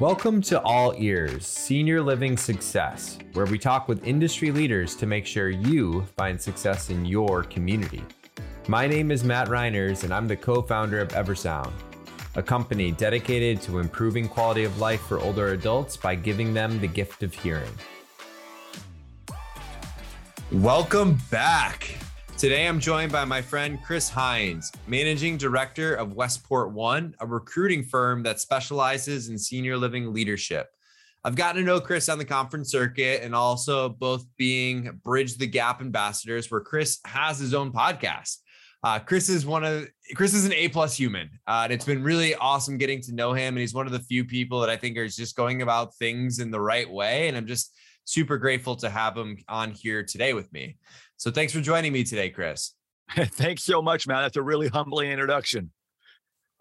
Welcome to All Ears Senior Living Success, where we talk with industry leaders to make sure you find success in your community. My name is Matt Reiners, and I'm the co founder of Eversound, a company dedicated to improving quality of life for older adults by giving them the gift of hearing. Welcome back. Today, I'm joined by my friend Chris Heinz, Managing Director of Westport One, a recruiting firm that specializes in senior living leadership. I've gotten to know Chris on the conference circuit and also both being Bridge the Gap ambassadors, where Chris has his own podcast. Uh, Chris is one of Chris is an A plus human, uh, and it's been really awesome getting to know him. And he's one of the few people that I think are just going about things in the right way. And I'm just super grateful to have him on here today with me. So thanks for joining me today, Chris. thanks so much, man. That's a really humbling introduction.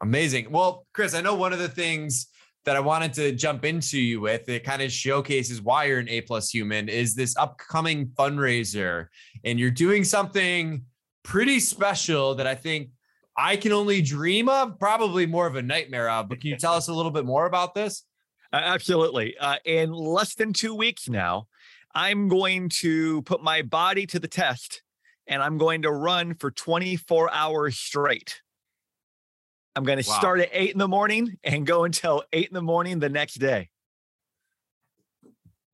Amazing. Well, Chris, I know one of the things that I wanted to jump into you with, it kind of showcases why you're an A plus human, is this upcoming fundraiser. And you're doing something pretty special that I think I can only dream of, probably more of a nightmare of. But can you tell us a little bit more about this? Absolutely. Uh, in less than two weeks now, I'm going to put my body to the test and I'm going to run for 24 hours straight. I'm going to wow. start at eight in the morning and go until eight in the morning the next day.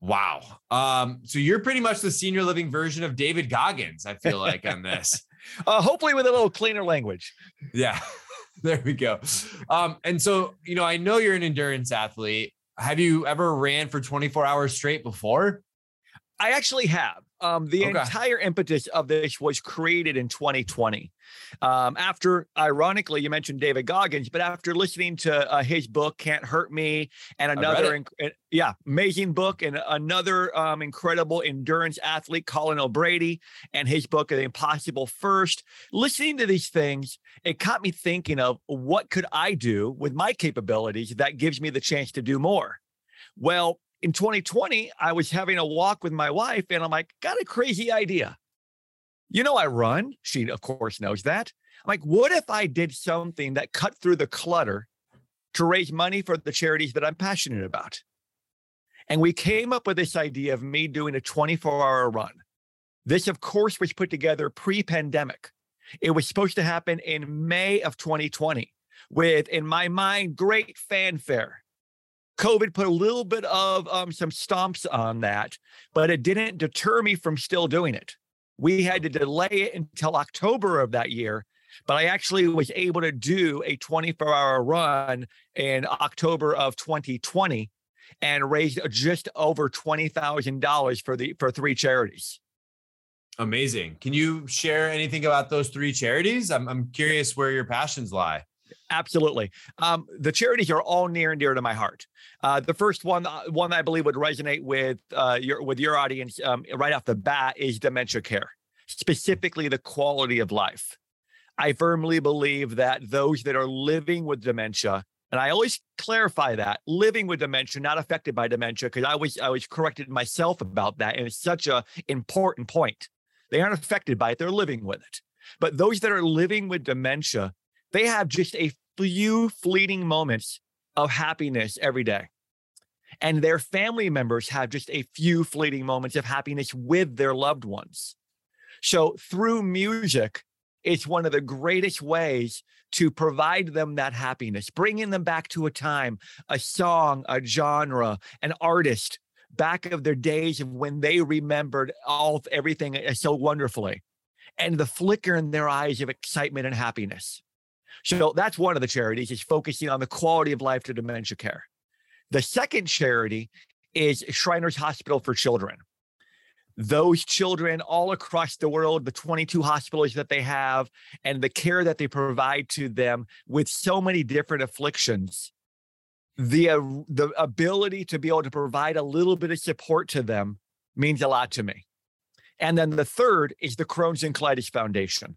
Wow. Um, so you're pretty much the senior living version of David Goggins, I feel like, on this. uh, hopefully with a little cleaner language. Yeah. there we go. Um, and so, you know, I know you're an endurance athlete have you ever ran for 24 hours straight before? I actually have. Um, the okay. entire impetus of this was created in 2020. Um, after, ironically, you mentioned David Goggins, but after listening to uh, his book "Can't Hurt Me" and another, inc- yeah, amazing book, and another um, incredible endurance athlete, Colin O'Brady, and his book "The Impossible First. Listening to these things, it caught me thinking of what could I do with my capabilities that gives me the chance to do more. Well, in 2020, I was having a walk with my wife and I'm like, got a crazy idea. You know, I run. She, of course, knows that. I'm like, what if I did something that cut through the clutter to raise money for the charities that I'm passionate about? And we came up with this idea of me doing a 24 hour run. This, of course, was put together pre pandemic. It was supposed to happen in May of 2020 with, in my mind, great fanfare. COVID put a little bit of um, some stomps on that, but it didn't deter me from still doing it. We had to delay it until October of that year, but I actually was able to do a 24 hour run in October of 2020 and raised just over $20,000 for the for three charities. Amazing. Can you share anything about those three charities? I'm, I'm curious where your passions lie. Absolutely. Um, the charities are all near and dear to my heart. Uh, the first one, uh, one I believe would resonate with uh, your with your audience um, right off the bat is dementia care, specifically the quality of life. I firmly believe that those that are living with dementia, and I always clarify that living with dementia, not affected by dementia, because I was I was corrected myself about that, and it's such a important point. They aren't affected by it; they're living with it. But those that are living with dementia they have just a few fleeting moments of happiness every day. And their family members have just a few fleeting moments of happiness with their loved ones. So through music, it's one of the greatest ways to provide them that happiness, bringing them back to a time, a song, a genre, an artist back of their days of when they remembered all everything eh, so wonderfully and the flicker in their eyes of excitement and happiness. So that's one of the charities is focusing on the quality of life to dementia care. The second charity is Shriners Hospital for Children. Those children all across the world, the 22 hospitals that they have, and the care that they provide to them with so many different afflictions, the, uh, the ability to be able to provide a little bit of support to them means a lot to me. And then the third is the Crohn's and Colitis Foundation.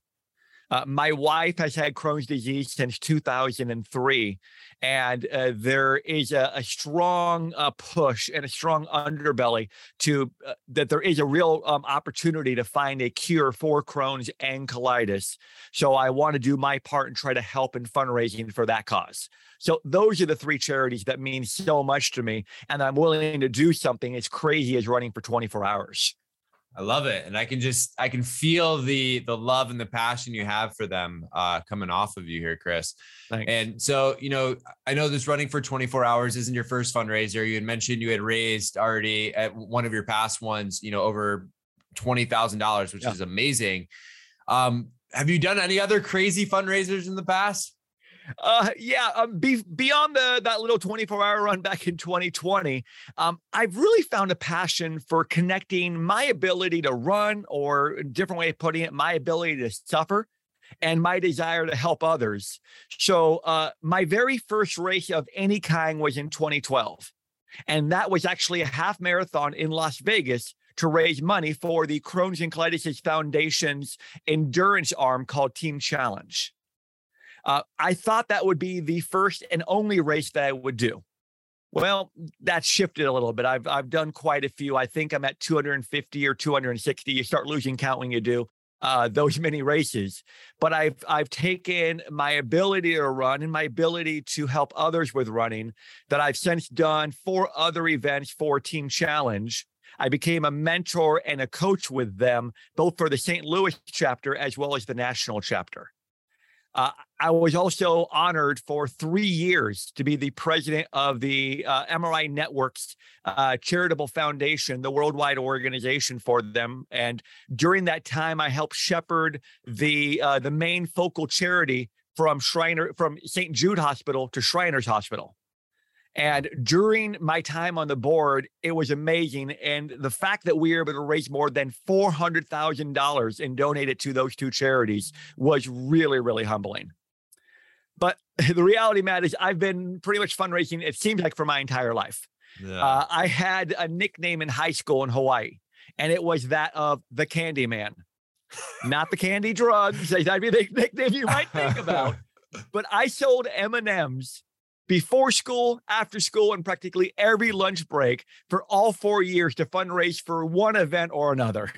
Uh, my wife has had Crohn's disease since 2003, and uh, there is a, a strong uh, push and a strong underbelly to uh, that there is a real um, opportunity to find a cure for Crohn's and colitis. So I want to do my part and try to help in fundraising for that cause. So those are the three charities that mean so much to me, and I'm willing to do something as crazy as running for 24 hours. I love it. And I can just I can feel the the love and the passion you have for them uh coming off of you here, Chris. Thanks. And so, you know, I know this running for 24 hours isn't your first fundraiser. You had mentioned you had raised already at one of your past ones, you know, over $20,000, which yeah. is amazing. Um, have you done any other crazy fundraisers in the past? Uh, yeah. Um, be, beyond the that little 24 hour run back in 2020, um, I've really found a passion for connecting my ability to run, or a different way of putting it, my ability to suffer, and my desire to help others. So, uh, my very first race of any kind was in 2012, and that was actually a half marathon in Las Vegas to raise money for the Crohn's and Colitis Foundation's endurance arm called Team Challenge. Uh, I thought that would be the first and only race that I would do. Well, that shifted a little bit. I've I've done quite a few. I think I'm at 250 or 260. You start losing count when you do uh, those many races. But I've I've taken my ability to run and my ability to help others with running that I've since done four other events for Team Challenge. I became a mentor and a coach with them, both for the St. Louis chapter as well as the national chapter. Uh, I was also honored for three years to be the president of the uh, MRI Networks uh, Charitable Foundation, the worldwide organization for them. And during that time, I helped shepherd the uh, the main focal charity from Shriner from St. Jude Hospital to Shriners Hospital. And during my time on the board, it was amazing. And the fact that we were able to raise more than $400,000 and donate it to those two charities was really, really humbling. But the reality, Matt, is I've been pretty much fundraising, it seems like for my entire life. Yeah. Uh, I had a nickname in high school in Hawaii, and it was that of the Candy Man. Not the candy drugs. That'd be the nickname you might think about. but I sold M&Ms before school, after school, and practically every lunch break for all four years to fundraise for one event or another.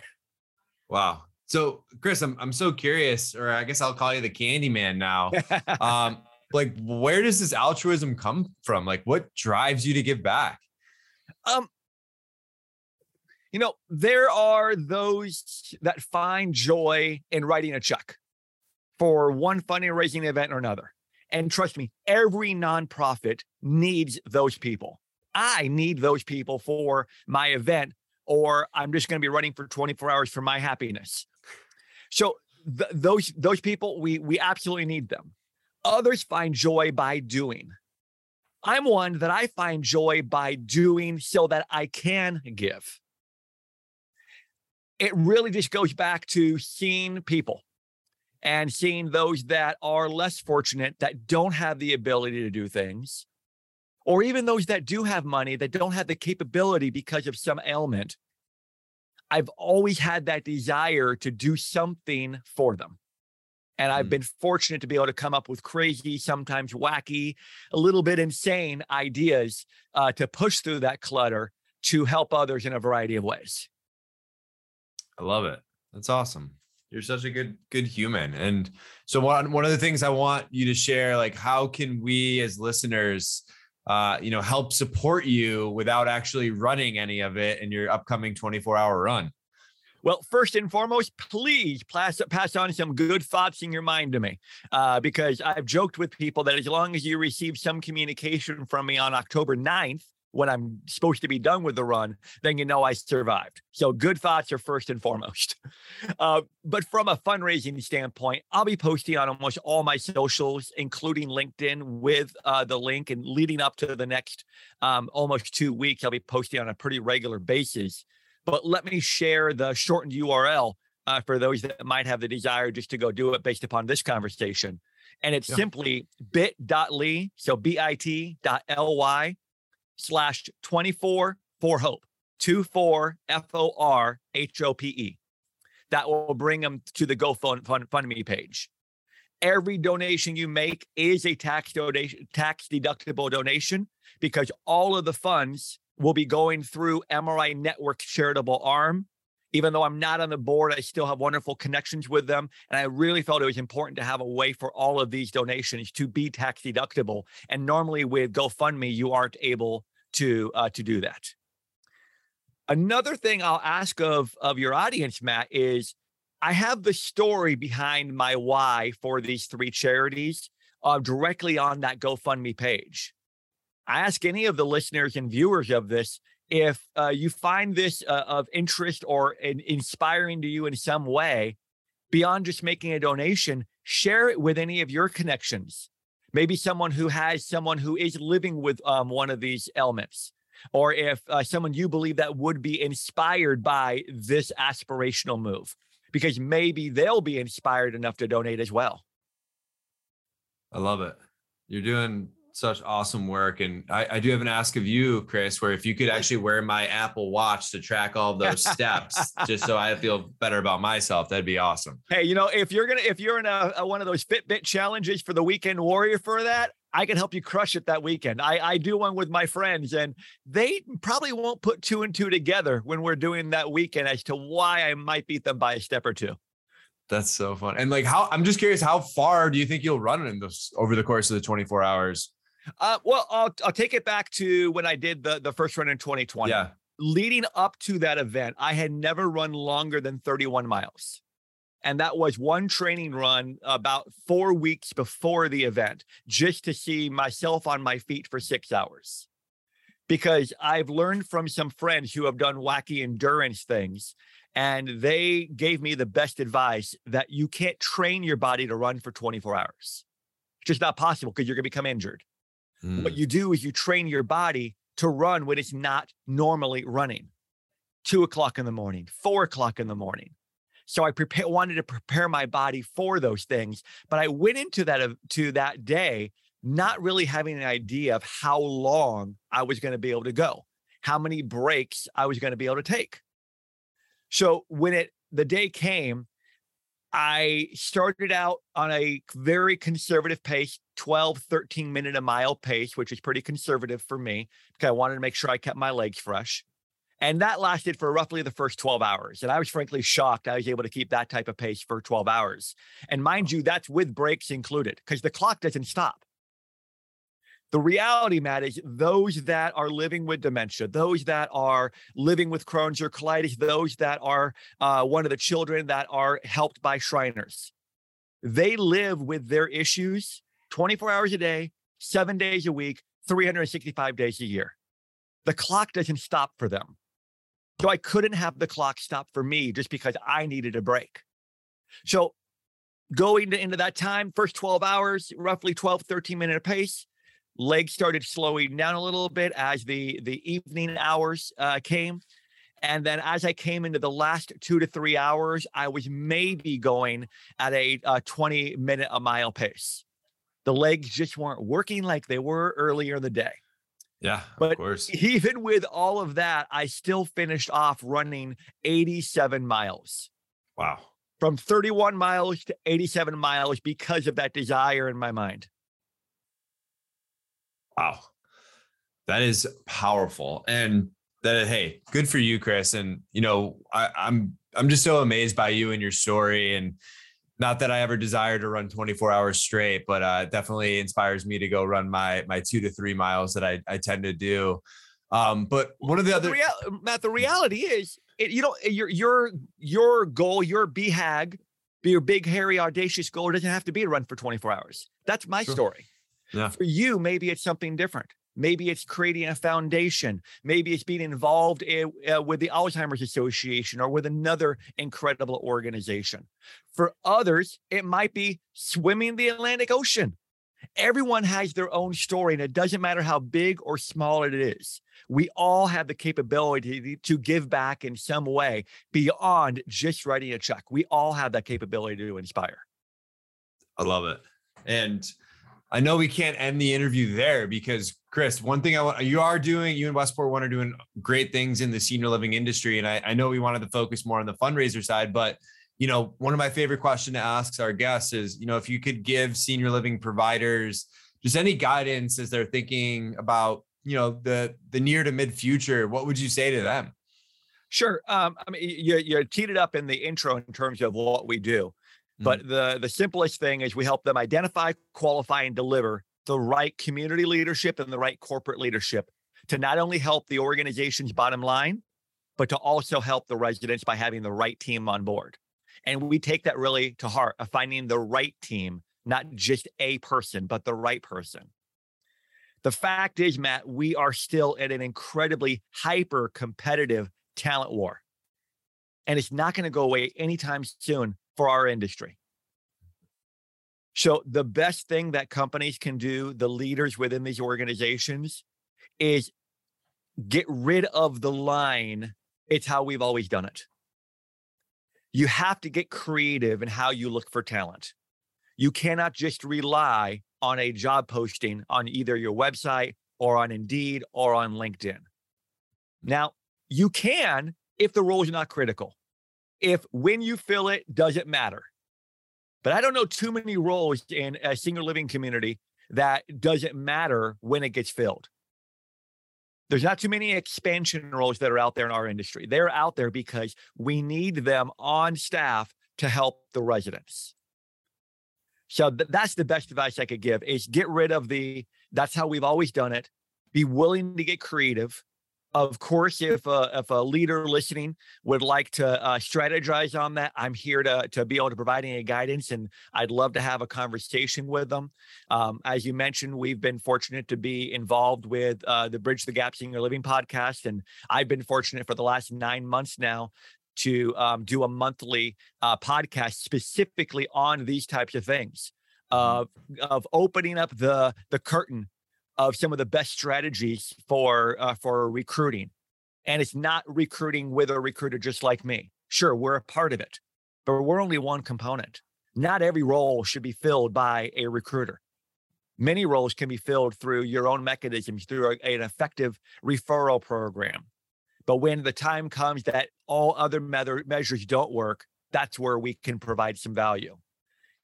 Wow. So, Chris, I'm I'm so curious, or I guess I'll call you the Candy Man now. um, like, where does this altruism come from? Like, what drives you to give back? Um, you know, there are those that find joy in writing a check for one fundraising event or another. And trust me, every nonprofit needs those people. I need those people for my event, or I'm just going to be running for 24 hours for my happiness. So th- those those people, we we absolutely need them. Others find joy by doing. I'm one that I find joy by doing so that I can give. It really just goes back to seeing people and seeing those that are less fortunate that don't have the ability to do things, or even those that do have money that don't have the capability because of some ailment. I've always had that desire to do something for them. And I've mm. been fortunate to be able to come up with crazy, sometimes wacky, a little bit insane ideas uh, to push through that clutter to help others in a variety of ways. I love it. That's awesome. You're such a good good human. And so one one of the things I want you to share, like how can we as listeners uh, you know, help support you without actually running any of it in your upcoming 24 hour run? Well, first and foremost, please pass, pass on some good thoughts in your mind to me, uh, because I've joked with people that as long as you receive some communication from me on October 9th, when I'm supposed to be done with the run, then you know I survived. So good thoughts are first and foremost. Uh, but from a fundraising standpoint, I'll be posting on almost all my socials, including LinkedIn, with uh, the link. And leading up to the next um, almost two weeks, I'll be posting on a pretty regular basis. But let me share the shortened URL uh, for those that might have the desire just to go do it based upon this conversation. And it's yeah. simply bit.ly, so bit.ly slash 24 for hope, 24 F O R H O P E. That will bring them to the GoFundMe page. every donation you make is a tax donation, tax deductible donation, because all of the funds will be going through MRI Network charitable arm. Even though I'm not on the board, I still have wonderful connections with them. And I really felt it was important to have a way for all of these donations to be tax deductible. And normally with GoFundMe, you aren't able to uh, to do that. Another thing I'll ask of of your audience, Matt, is I have the story behind my why for these three charities uh, directly on that GoFundMe page. I ask any of the listeners and viewers of this if uh, you find this uh, of interest or in, inspiring to you in some way, beyond just making a donation, share it with any of your connections. Maybe someone who has someone who is living with um, one of these elements, or if uh, someone you believe that would be inspired by this aspirational move because maybe they'll be inspired enough to donate as well. I love it. You're doing such awesome work. And I, I, do have an ask of you, Chris, where if you could actually wear my Apple Watch to track all those steps, just so I feel better about myself, that'd be awesome. Hey, you know, if you're gonna if you're in a, a one of those Fitbit challenges for the weekend warrior for that, I can help you crush it that weekend. I, I do one with my friends, and they probably won't put two and two together when we're doing that weekend as to why I might beat them by a step or two. That's so fun. And like, how I'm just curious, how far do you think you'll run in this over the course of the 24 hours? Uh, well, I'll, I'll take it back to when I did the, the first run in 2020. Yeah. Leading up to that event, I had never run longer than 31 miles. And that was one training run about four weeks before the event, just to see myself on my feet for six hours. Because I've learned from some friends who have done wacky endurance things, and they gave me the best advice that you can't train your body to run for 24 hours. It's just not possible because you're going to become injured. Mm. What you do is you train your body to run when it's not normally running. Two o'clock in the morning, four o'clock in the morning. So I prepare, wanted to prepare my body for those things, but I went into that to that day not really having an idea of how long I was going to be able to go, how many breaks I was going to be able to take. So when it the day came, I started out on a very conservative pace, 12, 13 minute a mile pace, which is pretty conservative for me because I wanted to make sure I kept my legs fresh. And that lasted for roughly the first 12 hours. And I was frankly shocked I was able to keep that type of pace for 12 hours. And mind you, that's with breaks included because the clock doesn't stop. The reality, Matt, is those that are living with dementia, those that are living with Crohn's or colitis, those that are uh, one of the children that are helped by Shriners, they live with their issues 24 hours a day, seven days a week, 365 days a year. The clock doesn't stop for them. So I couldn't have the clock stop for me just because I needed a break. So going into that time, first 12 hours, roughly 12, 13 minute pace, legs started slowing down a little bit as the, the evening hours uh, came. And then as I came into the last two to three hours, I was maybe going at a, a 20 minute a mile pace. The legs just weren't working like they were earlier in the day. Yeah, but of course. Even with all of that, I still finished off running 87 miles. Wow. From 31 miles to 87 miles because of that desire in my mind. Wow. That is powerful. And that hey, good for you, Chris. And you know, I, I'm I'm just so amazed by you and your story and not that I ever desire to run 24 hours straight, but uh, definitely inspires me to go run my my two to three miles that I, I tend to do. Um, but one of the other the real, Matt, the reality is, it, you know, your your your goal, your BHAG, be your big, hairy, audacious goal doesn't have to be to run for 24 hours. That's my sure. story. Yeah. For you, maybe it's something different. Maybe it's creating a foundation. Maybe it's being involved in, uh, with the Alzheimer's Association or with another incredible organization. For others, it might be swimming the Atlantic Ocean. Everyone has their own story, and it doesn't matter how big or small it is. We all have the capability to give back in some way beyond just writing a check. We all have that capability to inspire. I love it. And I know we can't end the interview there because Chris, one thing I want you are doing, you and Westport One are doing great things in the senior living industry. And I, I know we wanted to focus more on the fundraiser side, but you know, one of my favorite questions to ask our guests is, you know, if you could give senior living providers just any guidance as they're thinking about, you know, the the near to mid future, what would you say to them? Sure. Um, I mean, you, you teed it up in the intro in terms of what we do, but mm-hmm. the the simplest thing is we help them identify, qualify, and deliver the right community leadership and the right corporate leadership to not only help the organization's bottom line, but to also help the residents by having the right team on board. And we take that really to heart of finding the right team, not just a person, but the right person. The fact is, Matt, we are still at an incredibly hyper competitive talent war. And it's not going to go away anytime soon for our industry. So, the best thing that companies can do, the leaders within these organizations, is get rid of the line, it's how we've always done it. You have to get creative in how you look for talent. You cannot just rely on a job posting on either your website or on Indeed or on LinkedIn. Now, you can if the role is not critical. If when you fill it doesn't matter. But I don't know too many roles in a senior living community that doesn't matter when it gets filled. There's not too many expansion roles that are out there in our industry. They're out there because we need them on staff to help the residents. So th- that's the best advice I could give is get rid of the that's how we've always done it. Be willing to get creative of course, if a, if a leader listening would like to uh, strategize on that, I'm here to, to be able to provide any guidance and I'd love to have a conversation with them. Um, as you mentioned, we've been fortunate to be involved with uh, the Bridge the Gap Senior Living podcast. And I've been fortunate for the last nine months now to um, do a monthly uh, podcast specifically on these types of things mm-hmm. of, of opening up the, the curtain of some of the best strategies for uh, for recruiting. And it's not recruiting with a recruiter just like me. Sure, we're a part of it, but we're only one component. Not every role should be filled by a recruiter. Many roles can be filled through your own mechanisms, through a, an effective referral program. But when the time comes that all other measures don't work, that's where we can provide some value.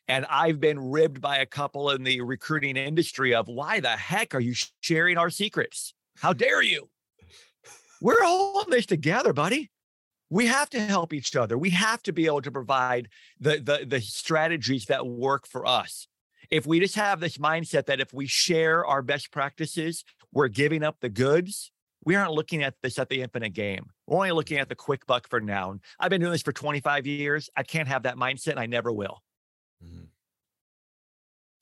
And I've been ribbed by a couple in the recruiting industry of why the heck are you sharing our secrets? How dare you? We're all in this together, buddy. We have to help each other. We have to be able to provide the, the, the strategies that work for us. If we just have this mindset that if we share our best practices, we're giving up the goods, we aren't looking at this at the infinite game. We're only looking at the quick buck for now. I've been doing this for 25 years. I can't have that mindset, and I never will. Mm-hmm.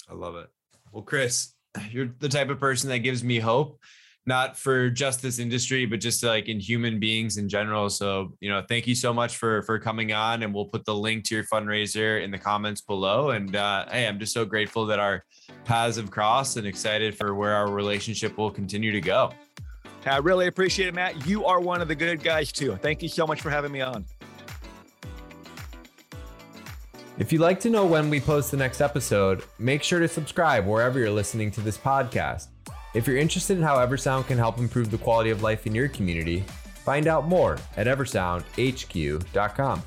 I love it. Well, Chris, you're the type of person that gives me hope, not for just this industry, but just like in human beings in general. So, you know, thank you so much for for coming on, and we'll put the link to your fundraiser in the comments below. And uh, hey, I'm just so grateful that our paths have crossed, and excited for where our relationship will continue to go. I really appreciate it, Matt. You are one of the good guys too. Thank you so much for having me on. If you'd like to know when we post the next episode, make sure to subscribe wherever you're listening to this podcast. If you're interested in how Eversound can help improve the quality of life in your community, find out more at eversoundhq.com.